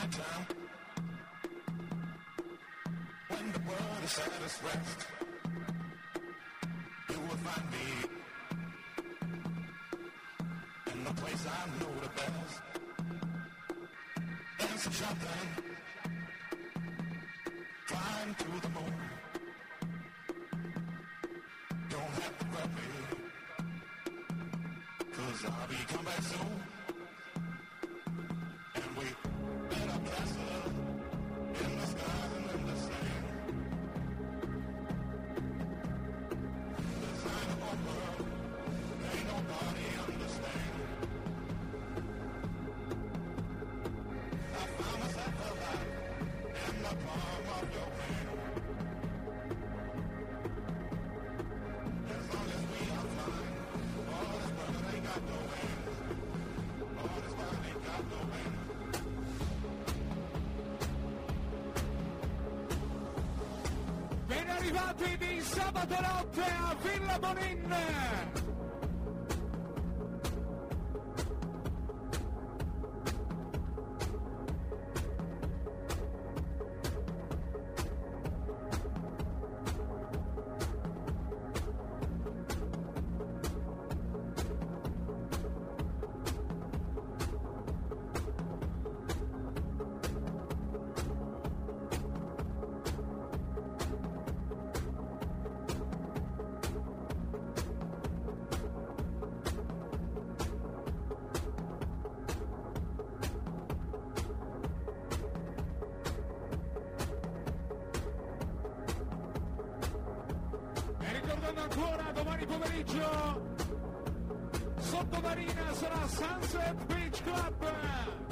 matter when the world is at its rest. arrivati di sabato notte a Villa Bonin. giornata ancora domani pomeriggio. Sottomarina sarà Sunset Beach Club.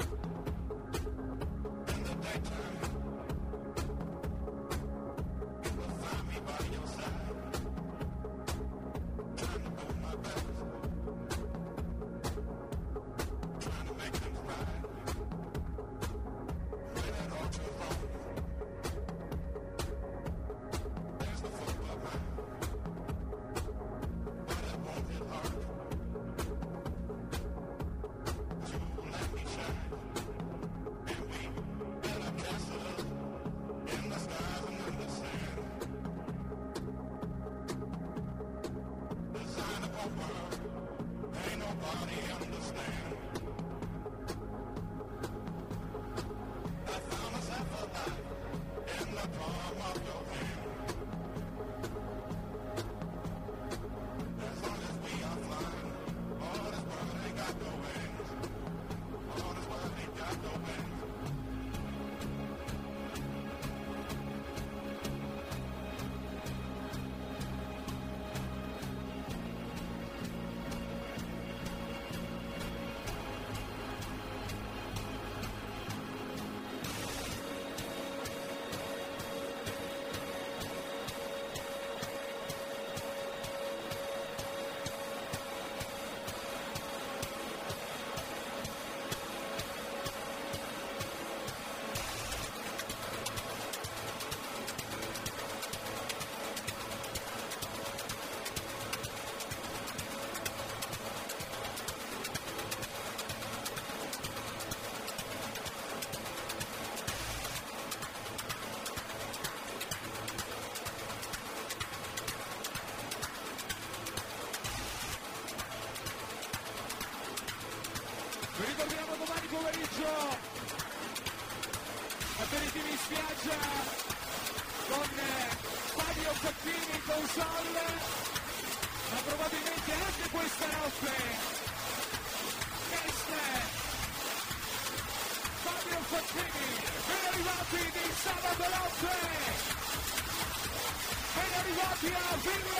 veloce! Viene arrivati a Vigna!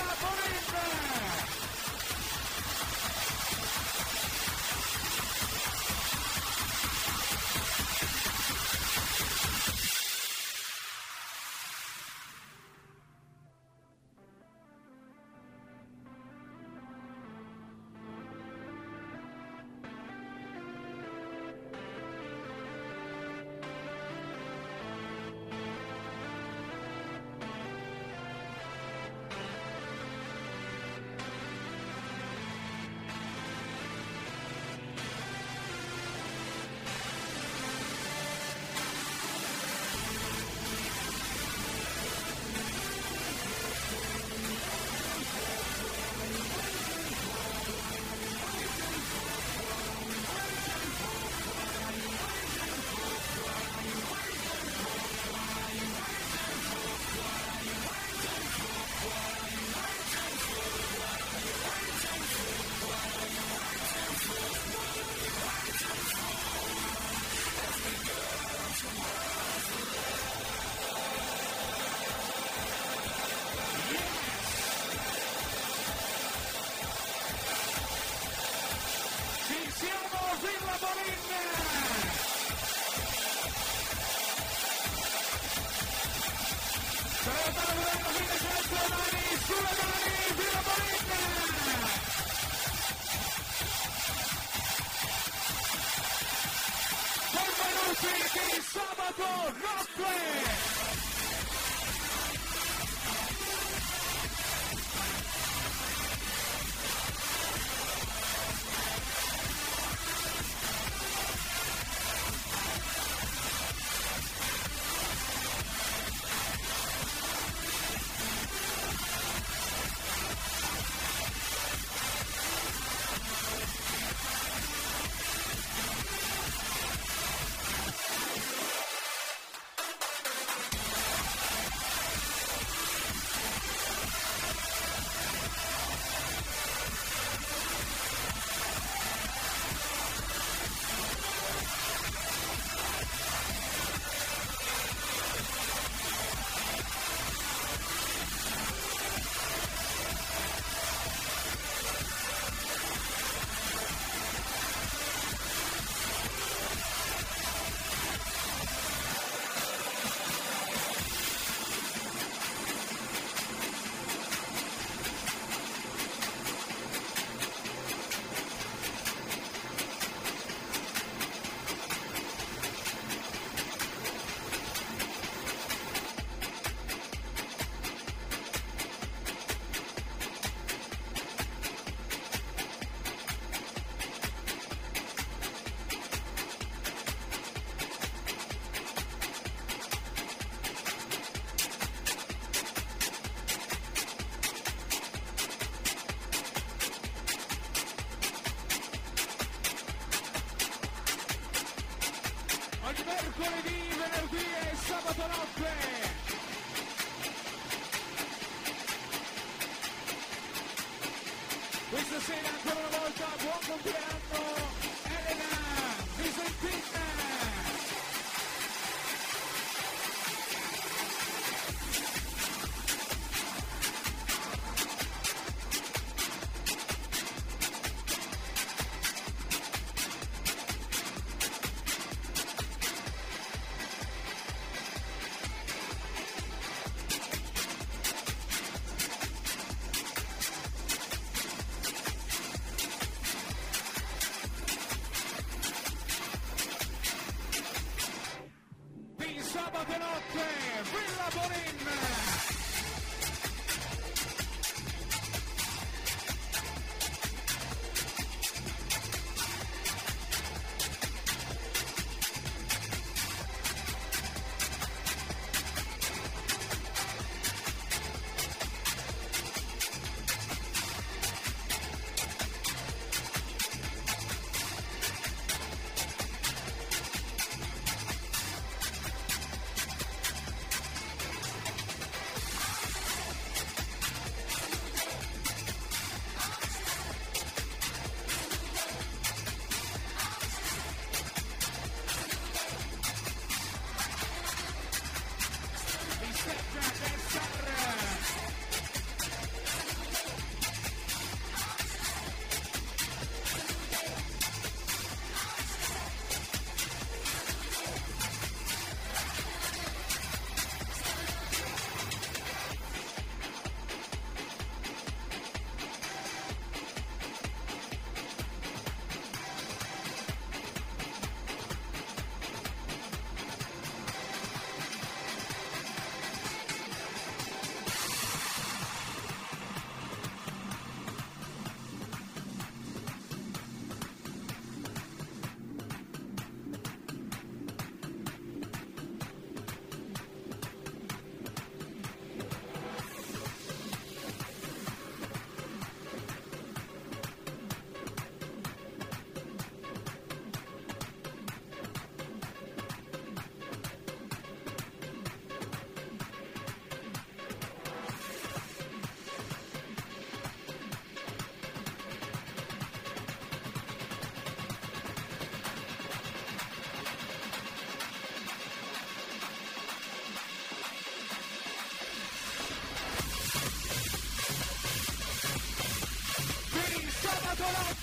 Di sabato notte.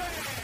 Yeah!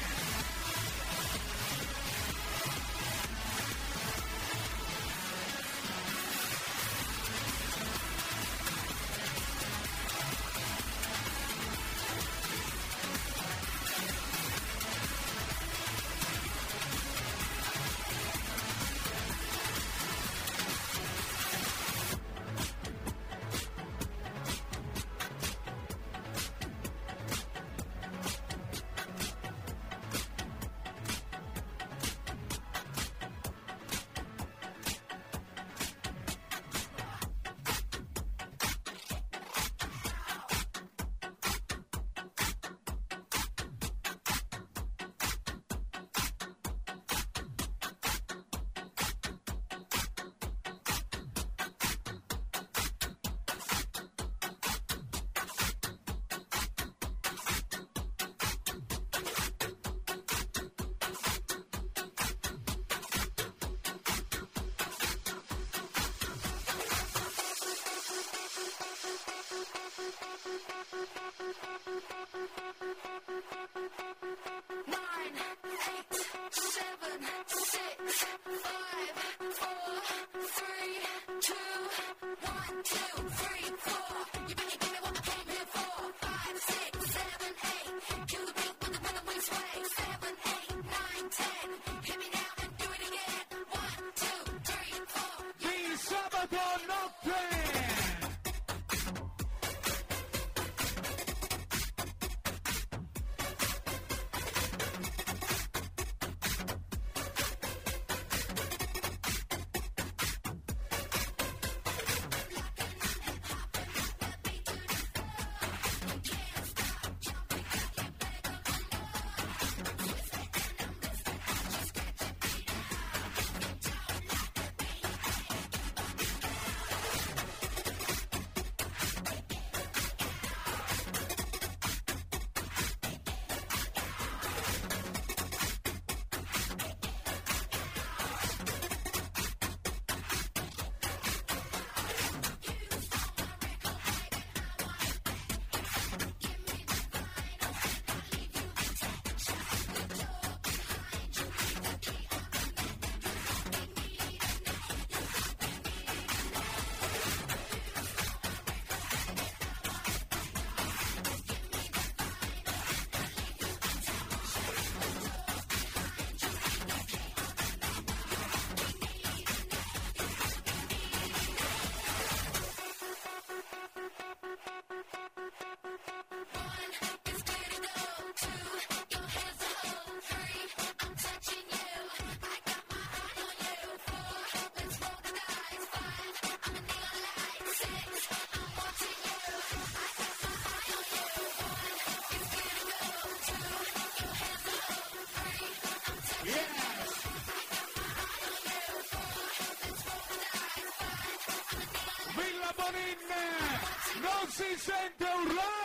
Non si sente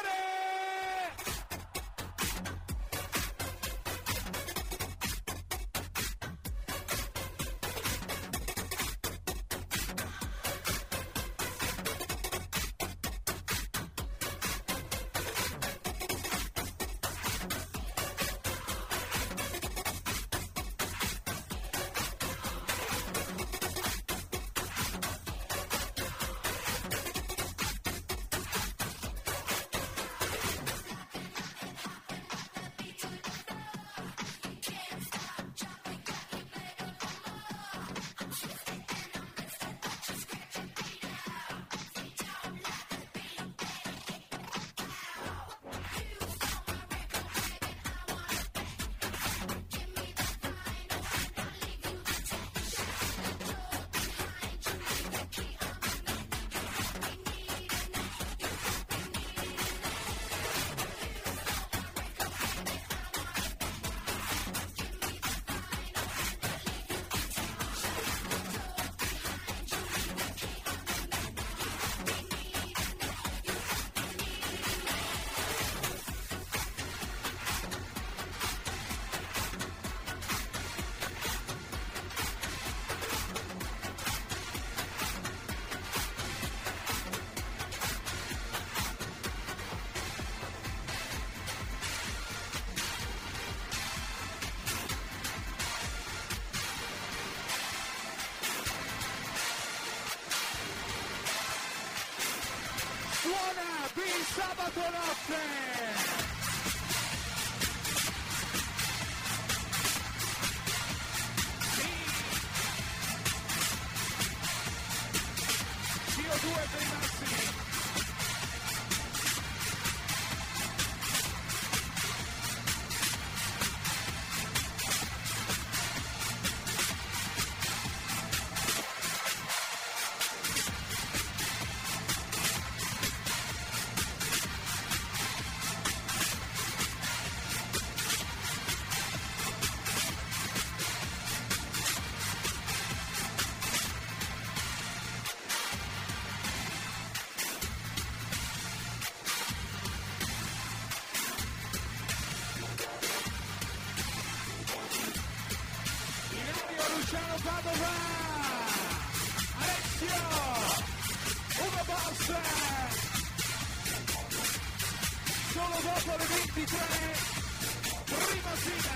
Buona di sabato notte! 23. Rima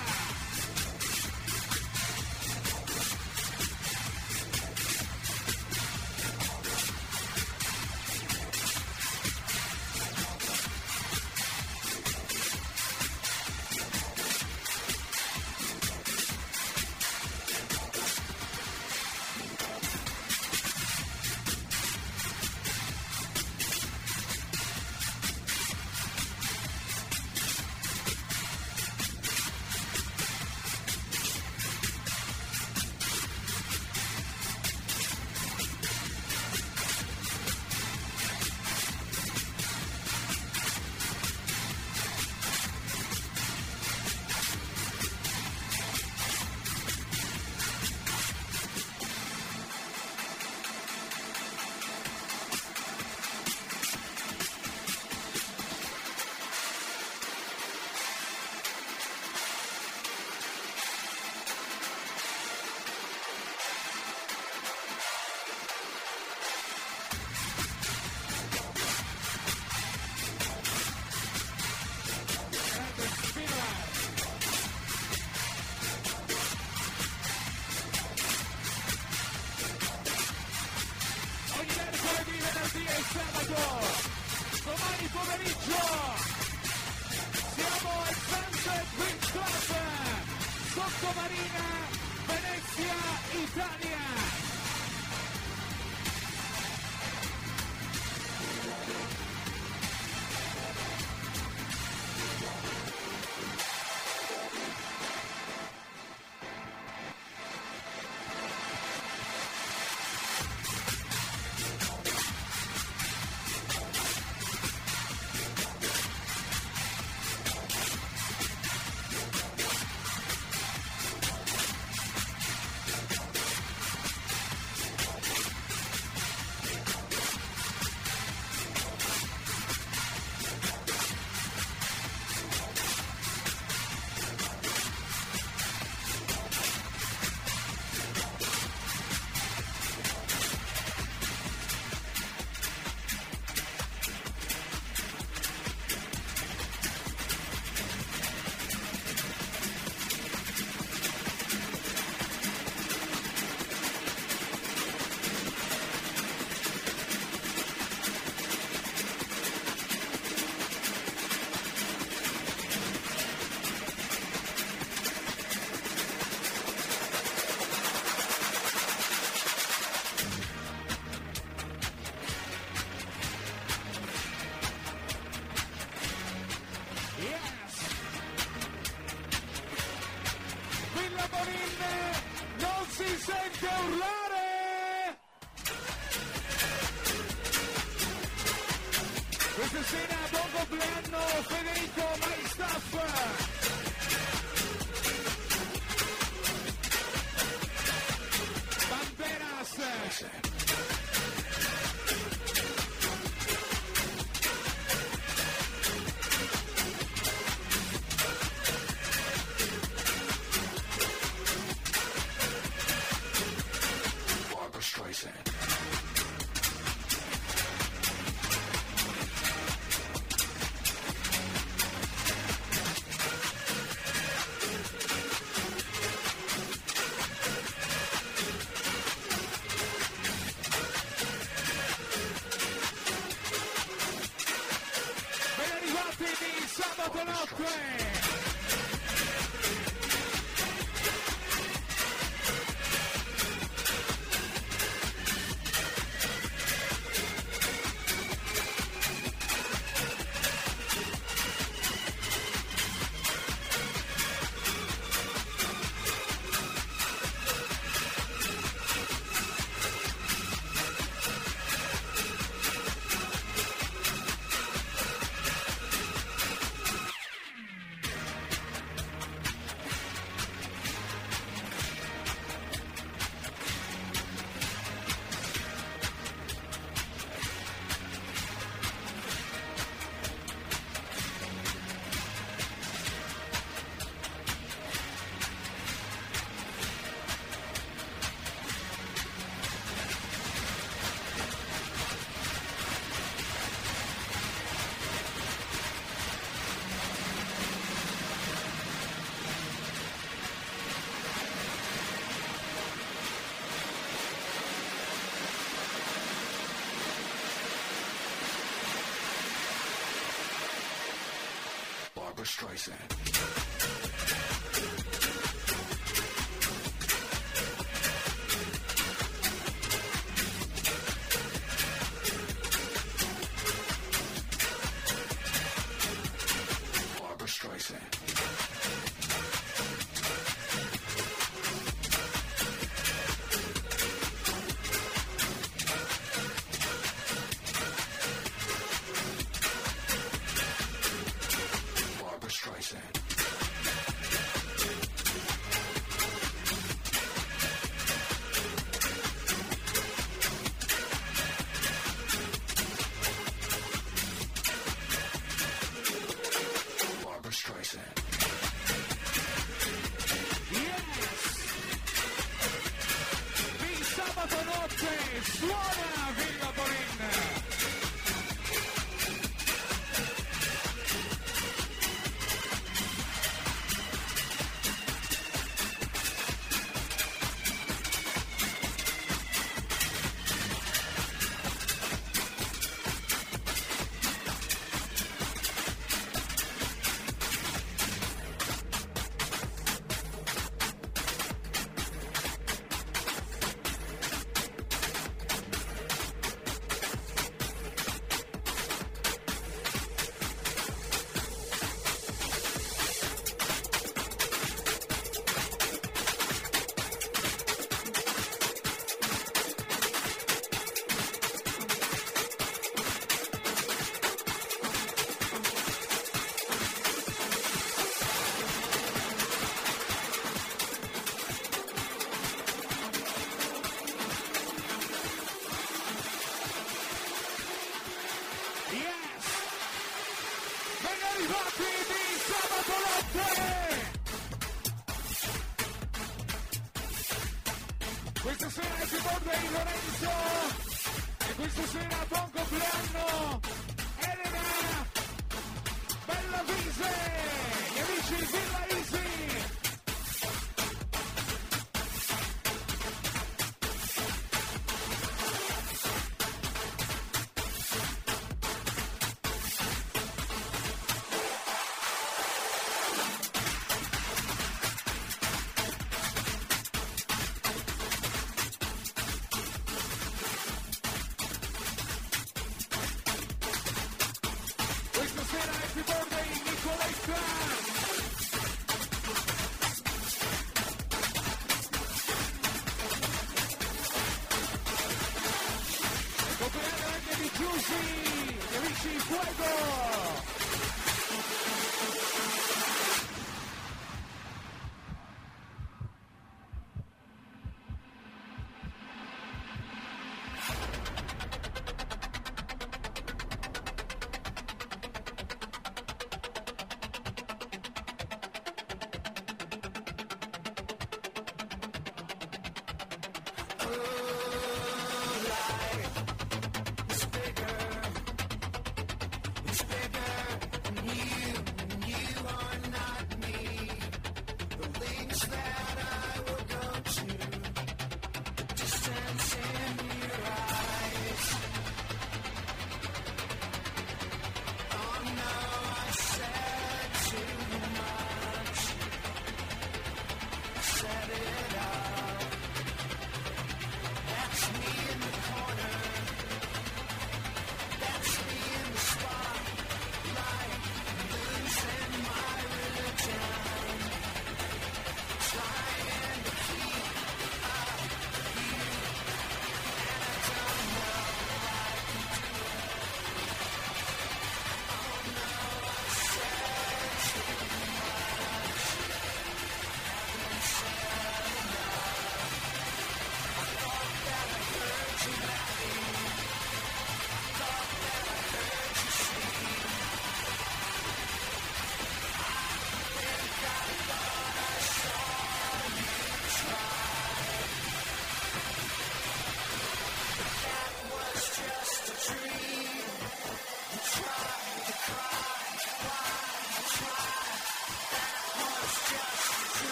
Federico Maistaff Streisand.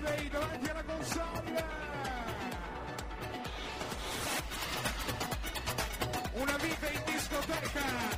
Survey davanti alla console. Una vita in discoteca.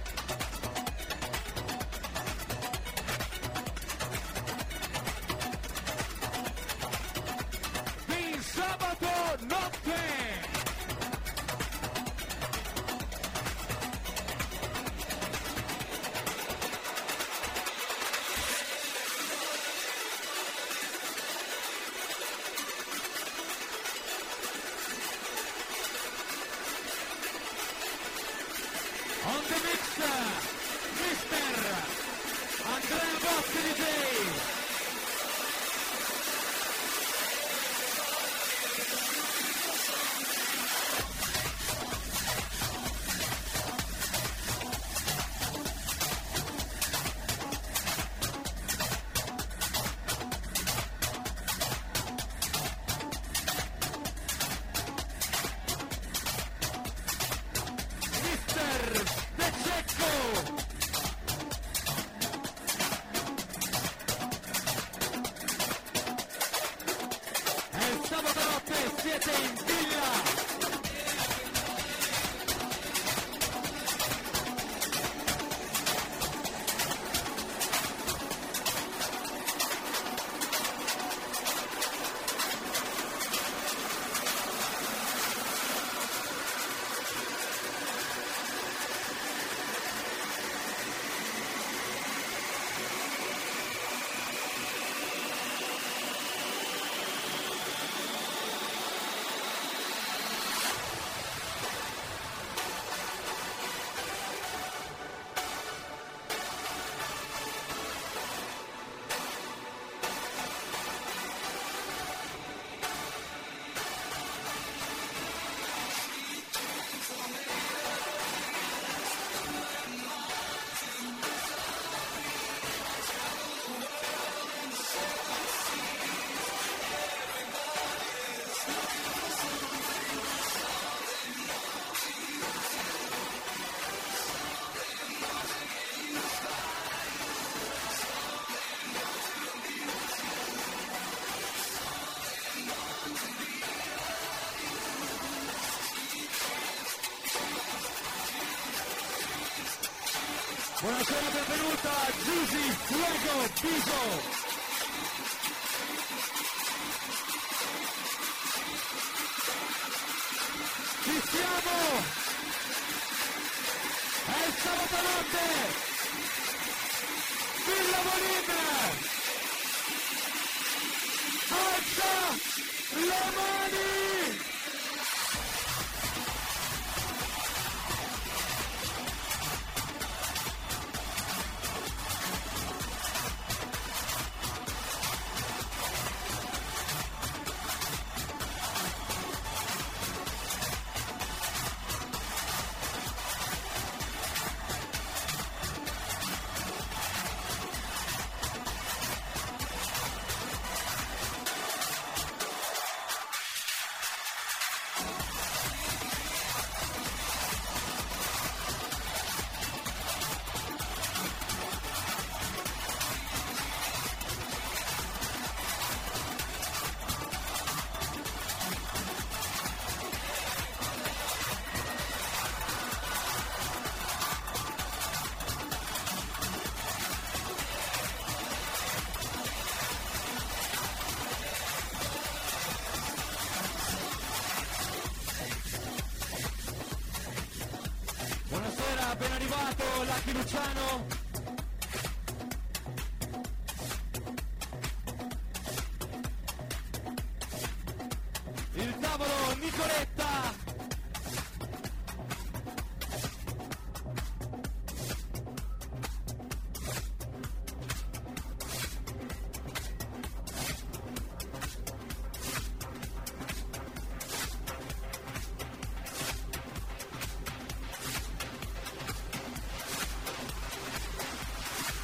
La pelota, Juicy, Fuego, Piso.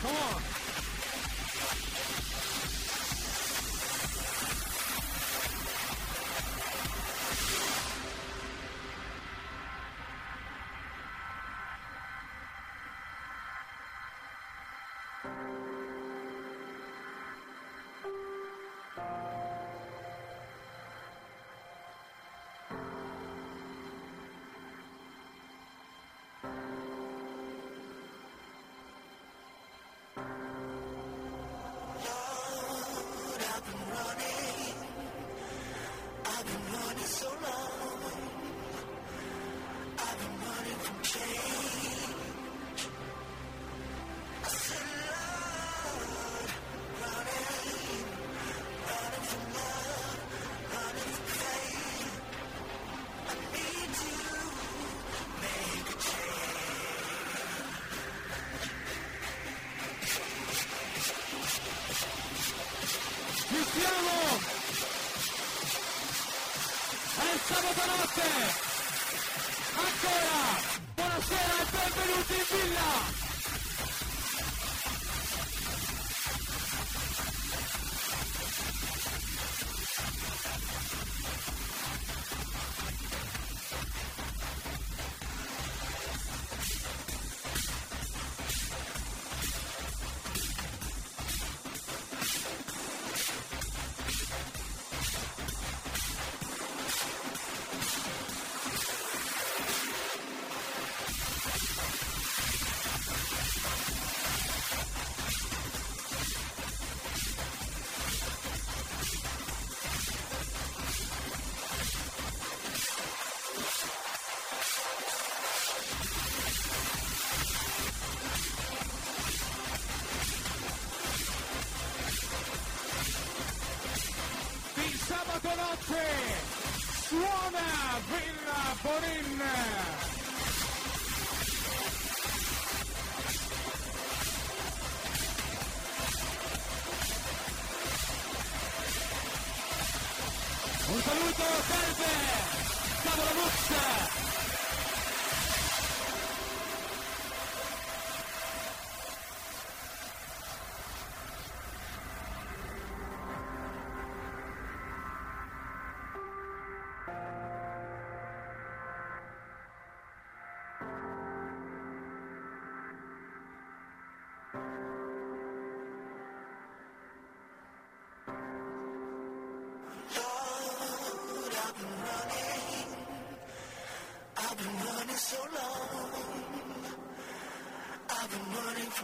Come on!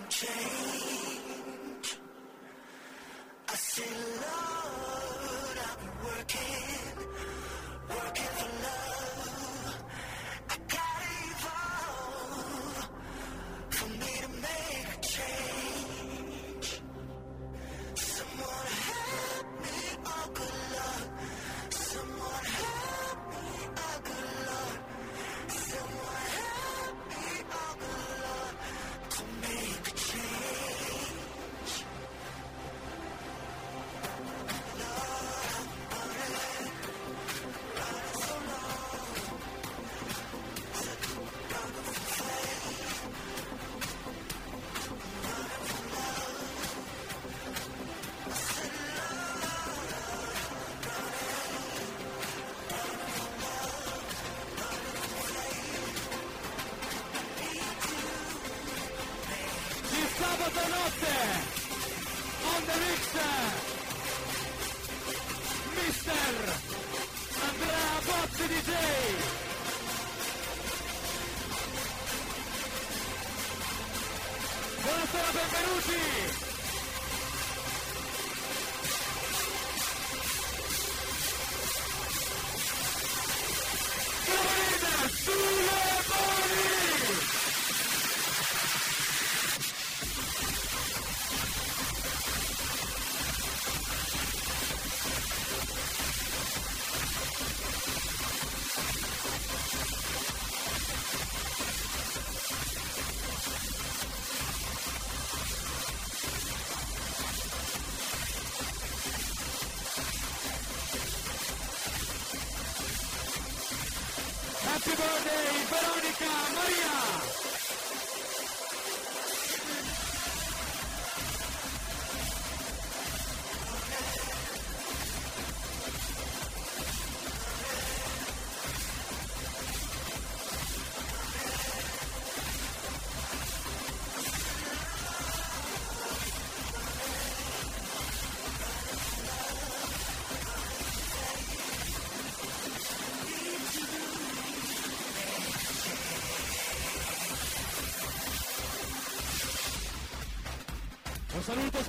change.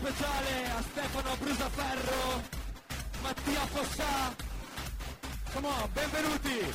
speciale a Stefano Brusaferro, Mattia Fossà. Come on, benvenuti!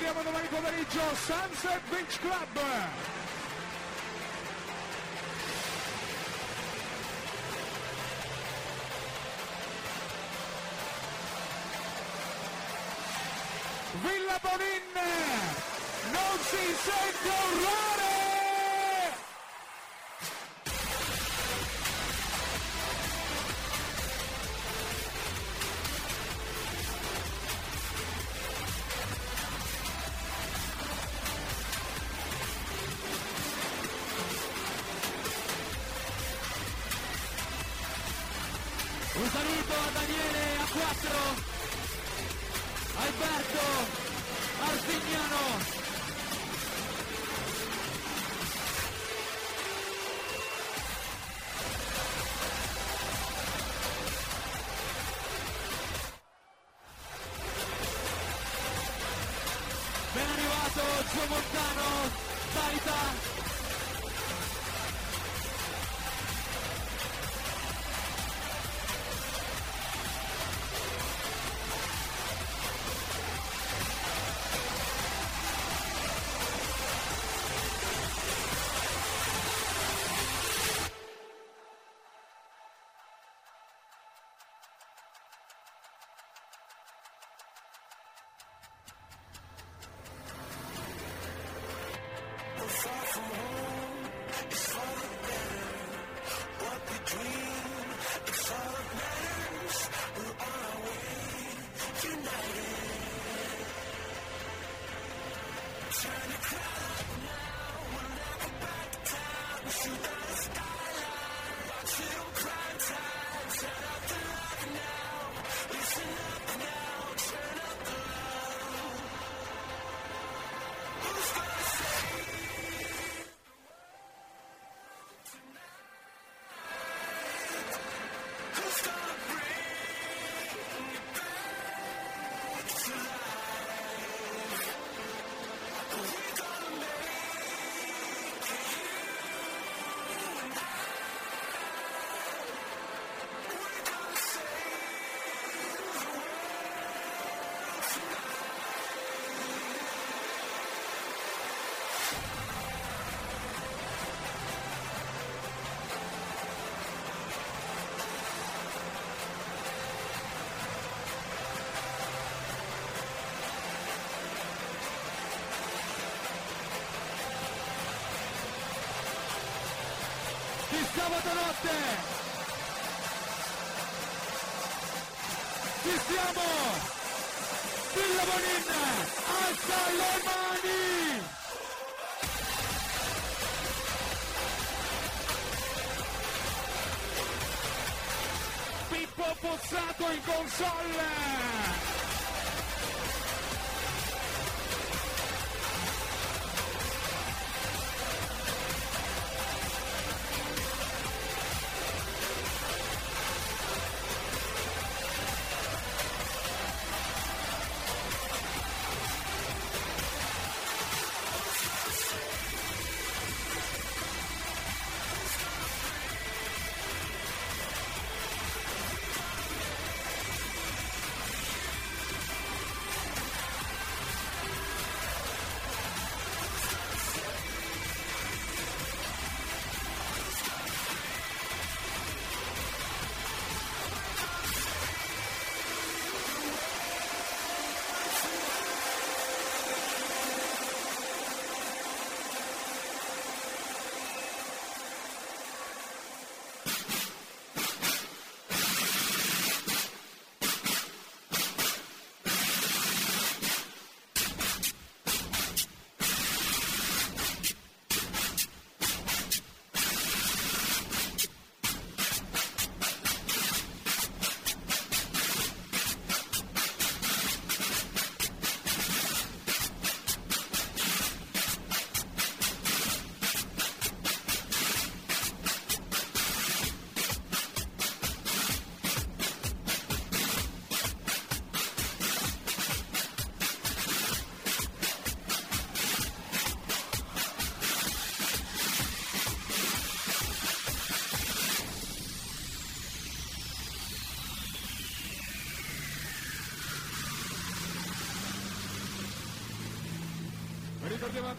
Ricordiamo domani pomeriggio Sunset Beach Club! Villa Bonin! Non si sente! Un sabato notte. Ci siamo! Villa Bonin, alza le mani! Pippo Pozzato in console!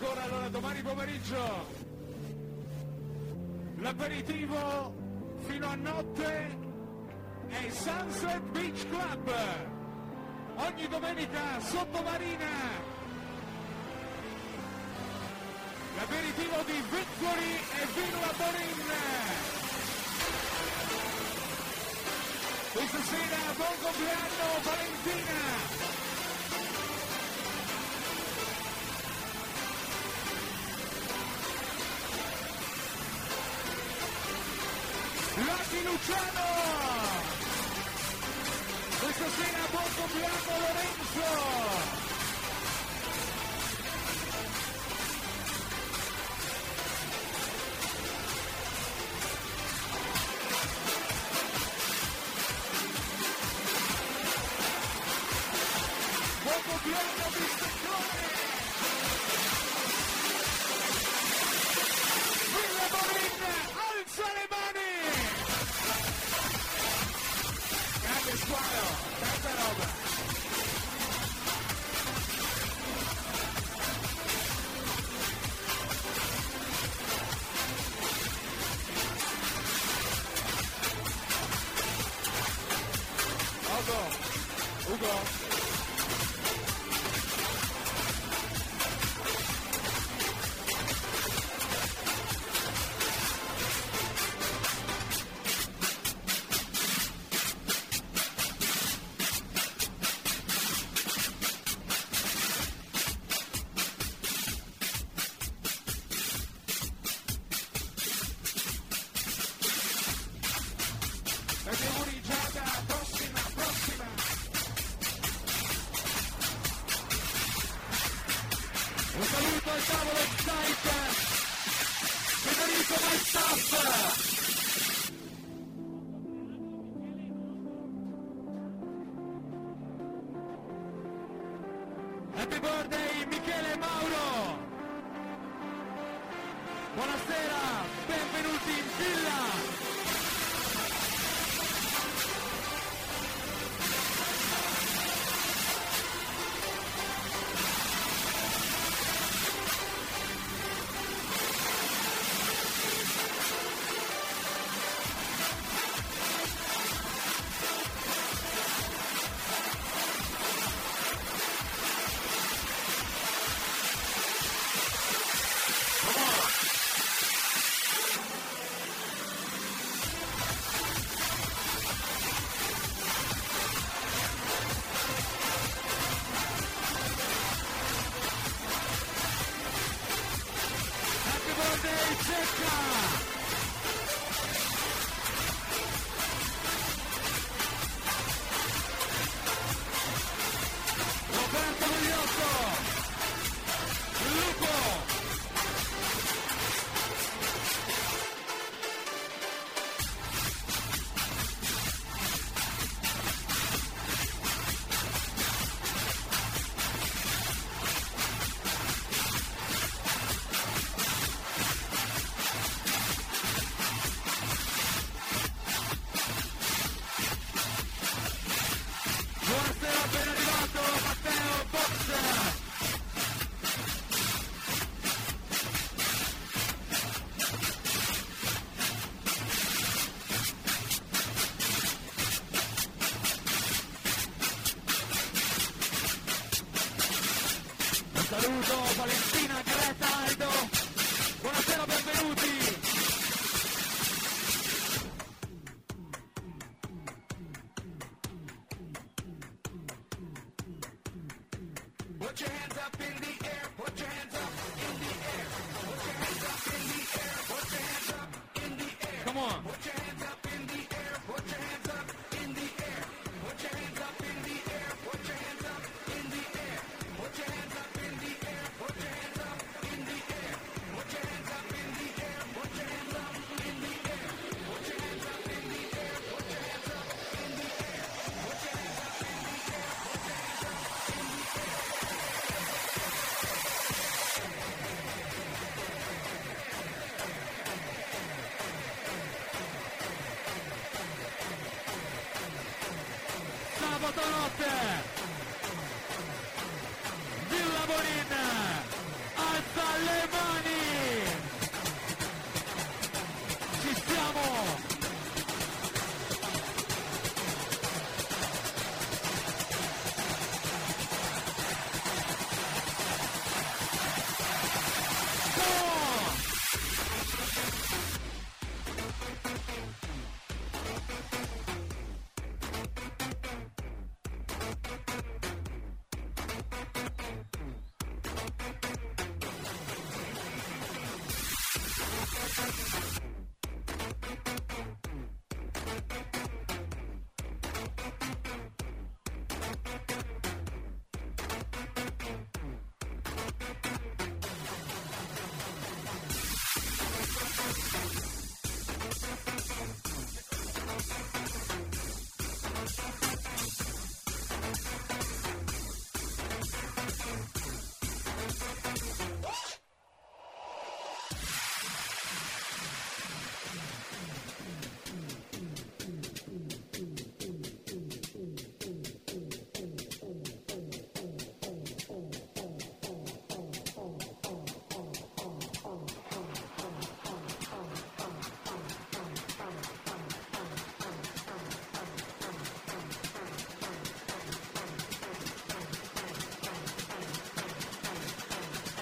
ancora allora domani pomeriggio. L'aperitivo fino a notte è Sunset Beach Club. Ogni domenica sottomarina. L'aperitivo di Victory e Villa Bonin questa sera buon compleanno Valentina. di Luciano! Questa sera buon compleanno Lorenzo!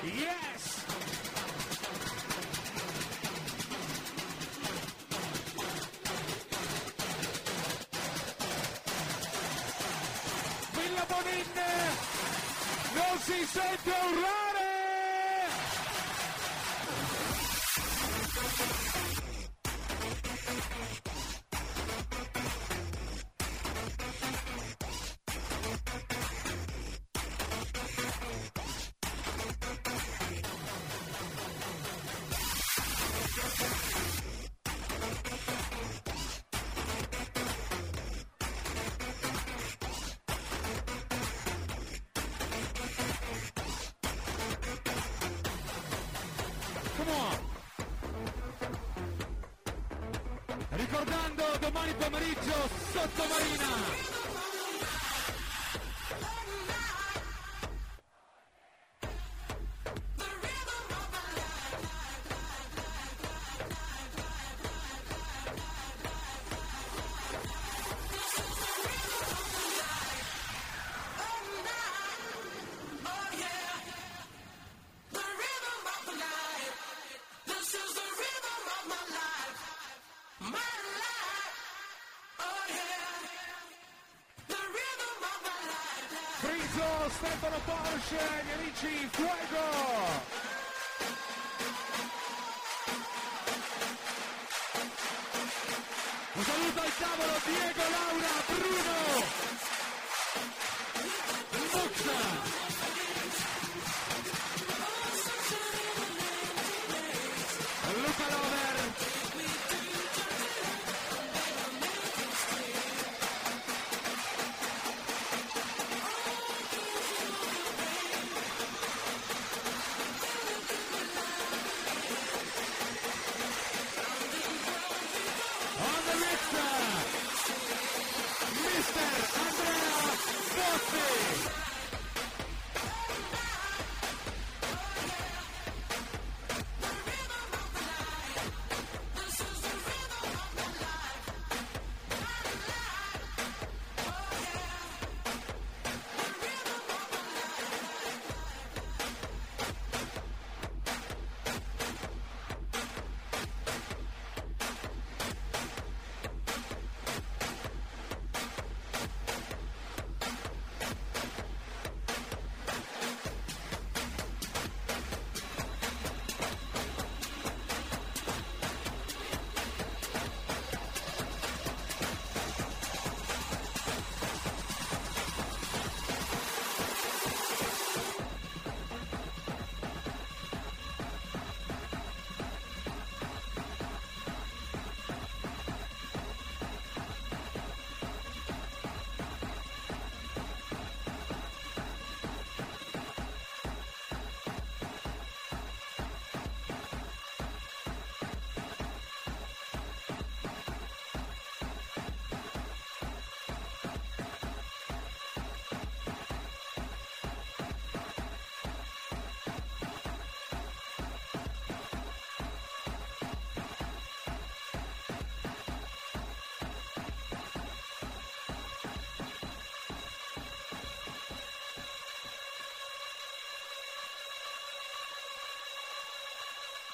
Yes! Villa Bonin non si sente! Come Stefano Porsche, gli amici, fuego! Un saluto al tavolo Diego, Laura, Bruno!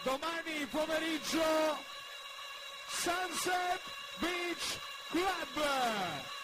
Domani pomeriggio Sunset Beach Club.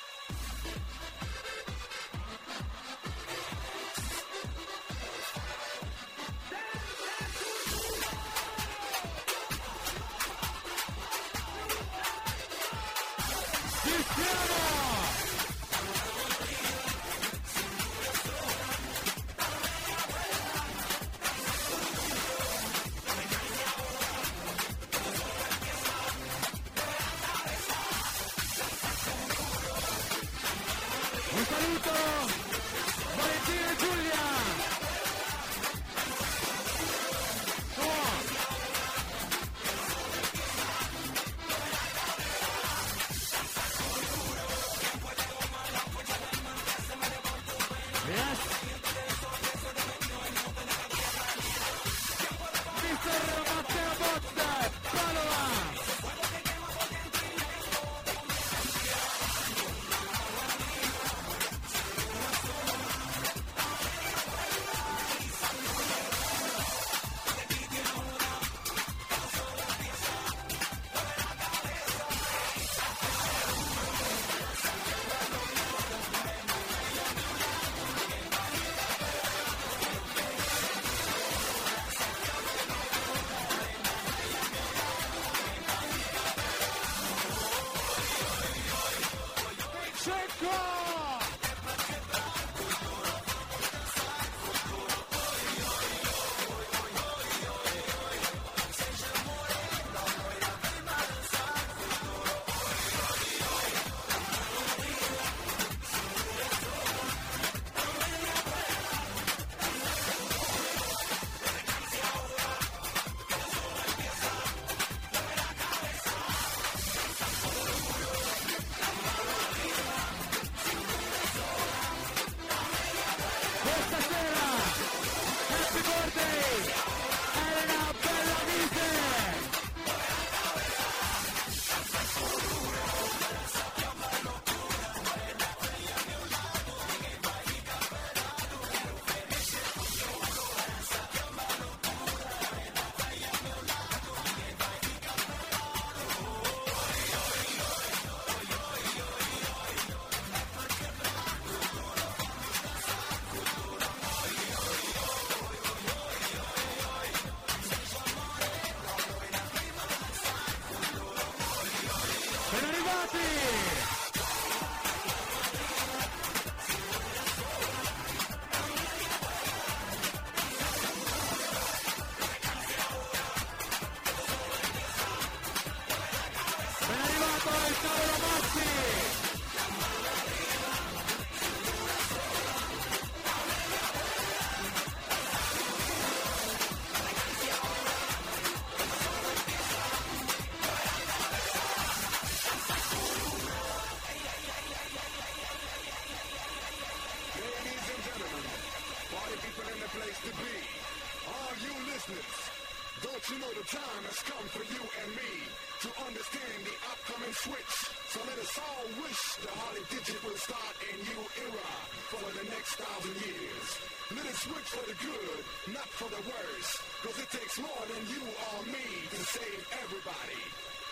Switch for the good, not for the worse. Cause it takes more than you or me to save everybody.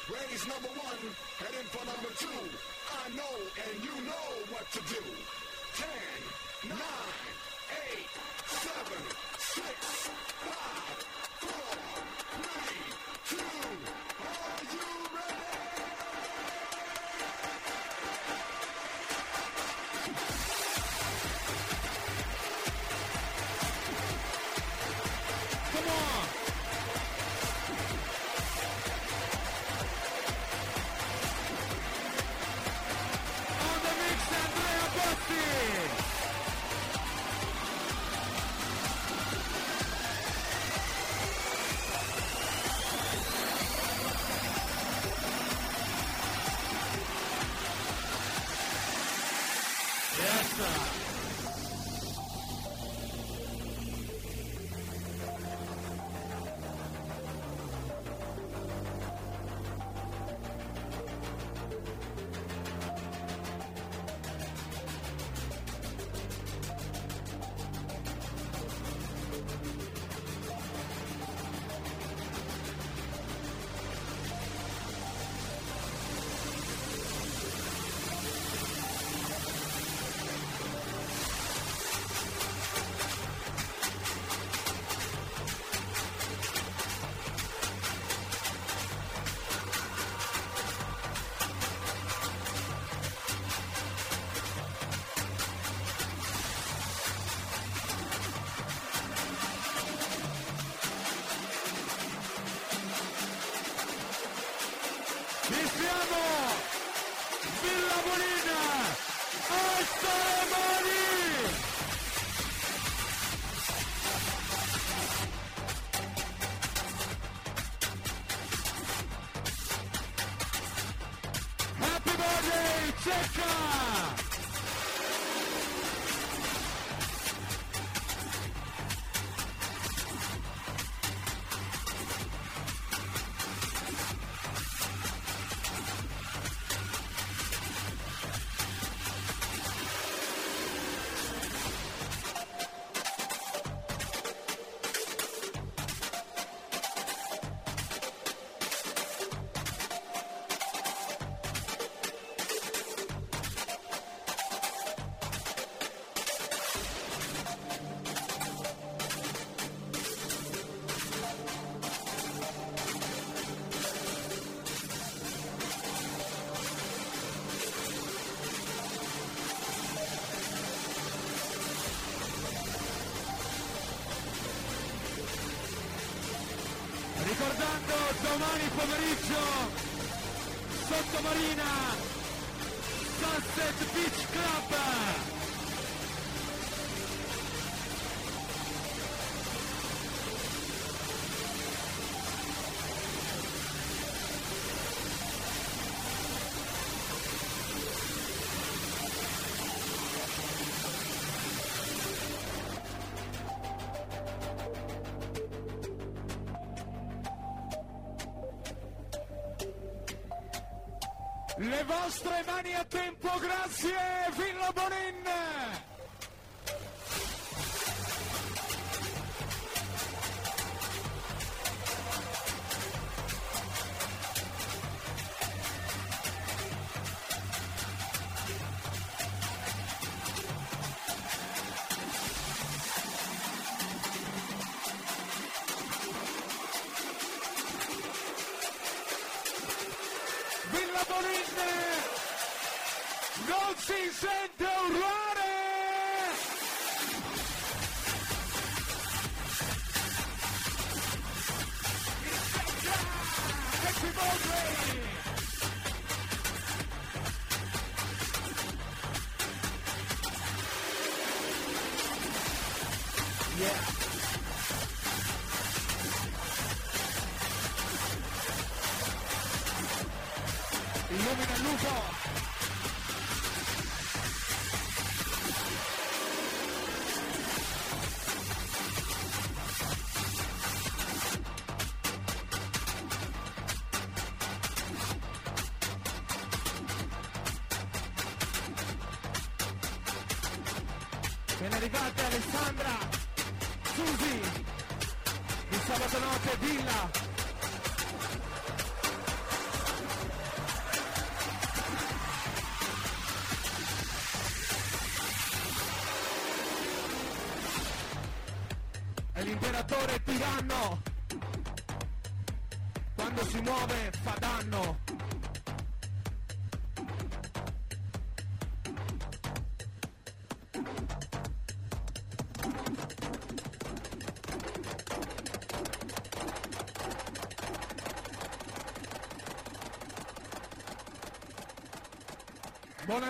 Raise number one, heading for number two. I know and you know what to do. Ten, nine, eight, seven, Le vostre mani a tempo, grazie Villa Bonin!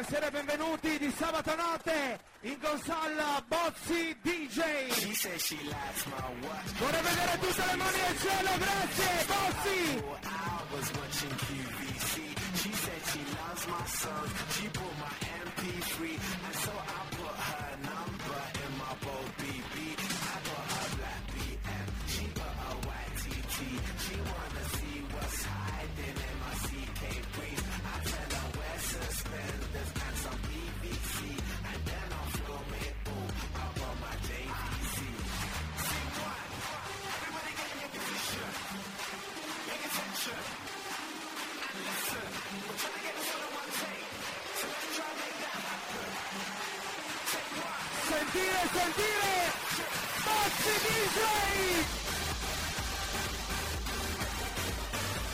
Buonasera e benvenuti di sabato notte in consalla Bozzi DJ. Vorrei vedere tutte le mani al cielo, grazie Bozzi! She wanna sentire Maxi DJ!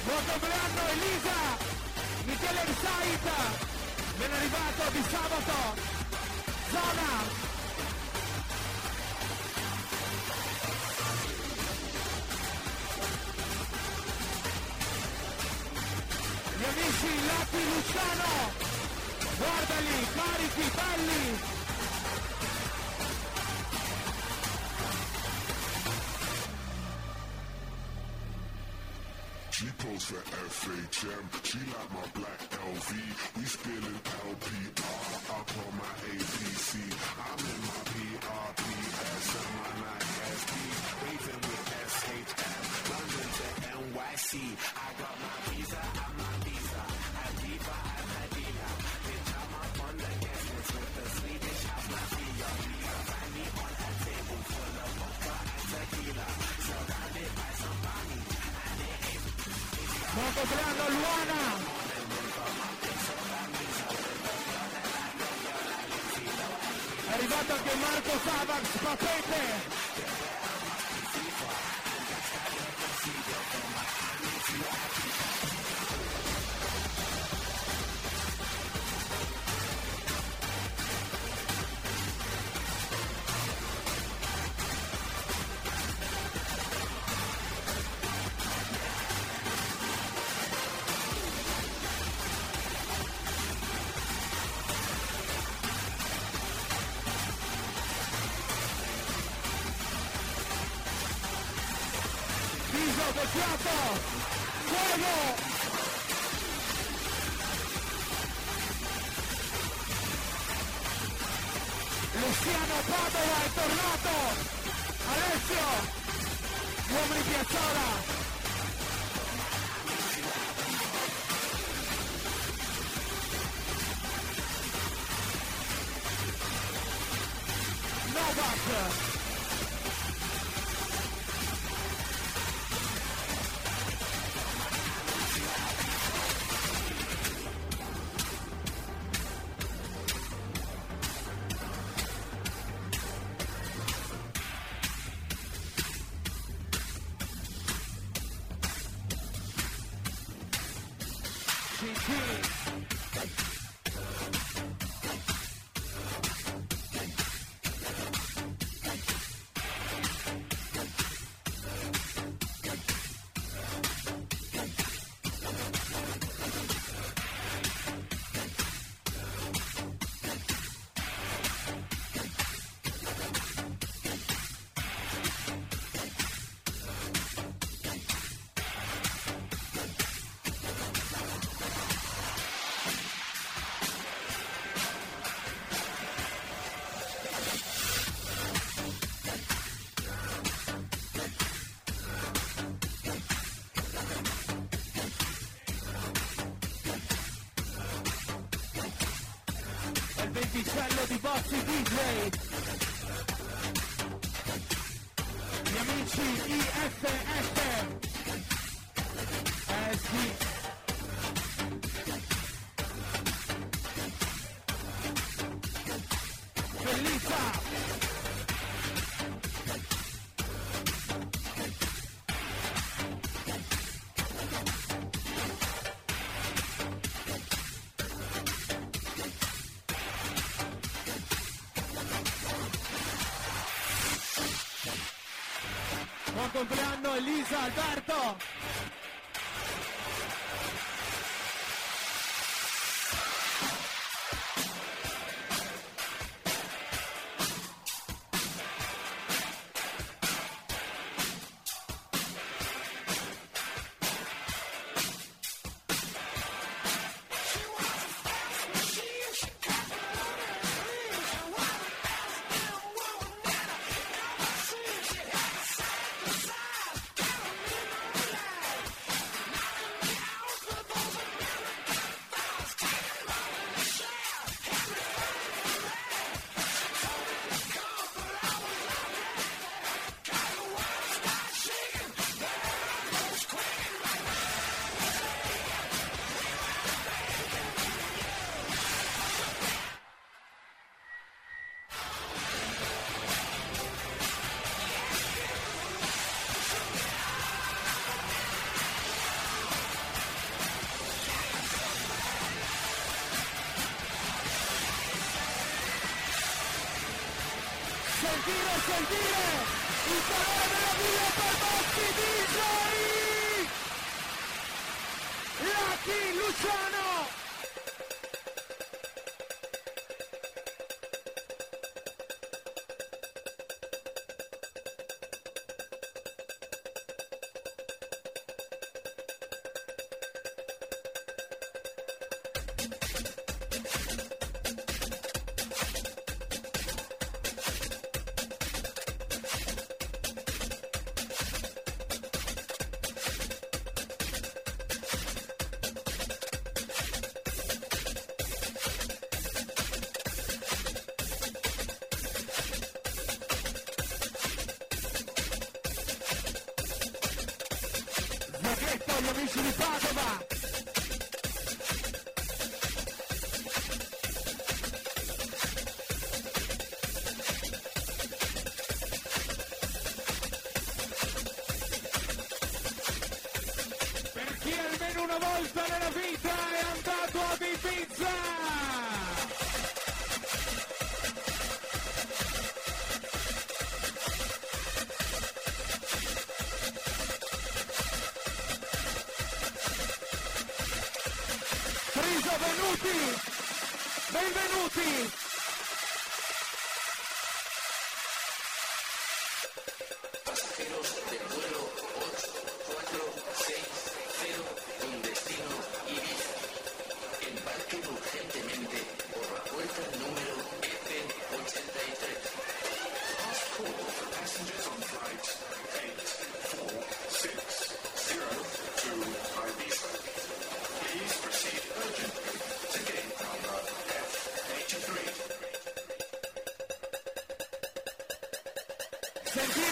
Buon compleanno Elisa! Michele Risaita! Ben arrivato di sabato! Zona! Gli amici Lati Luciano! Guardali, carichi, belli! straight. She like my black LV. We spilling LPR. Up on my APC. I'm in my PRPS. I'm on my SP. Waving with SHM. London to NYC. Coslano Luana. È arrivato anche Marco Savax Papete. Minnesota. way. Compleanno Elisa Alberto. Sentire,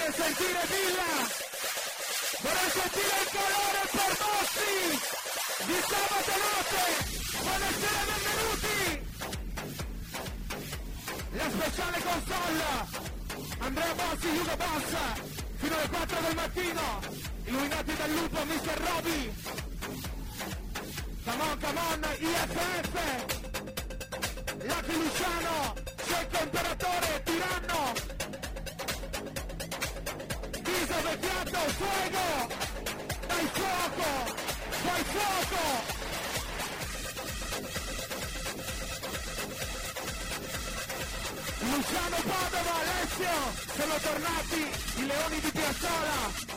Sentire, sentire Villa! Vorrei sentire il calore per Bossi! Di sabato notte! Buonasera, benvenuti! La speciale console! Andrea Bossi, Hugo Boss! Fino alle 4 del mattino! Illuminati dal lupo, Mr. Roby! Come on, come on, IFF! Lucky Luciano! Secco Imperatore, Tiranno! Viso vecchiato, fuego! Dai fuoco! Dai fuoco! Luciano Padova, Alessio! Sono tornati i leoni di Piazzola!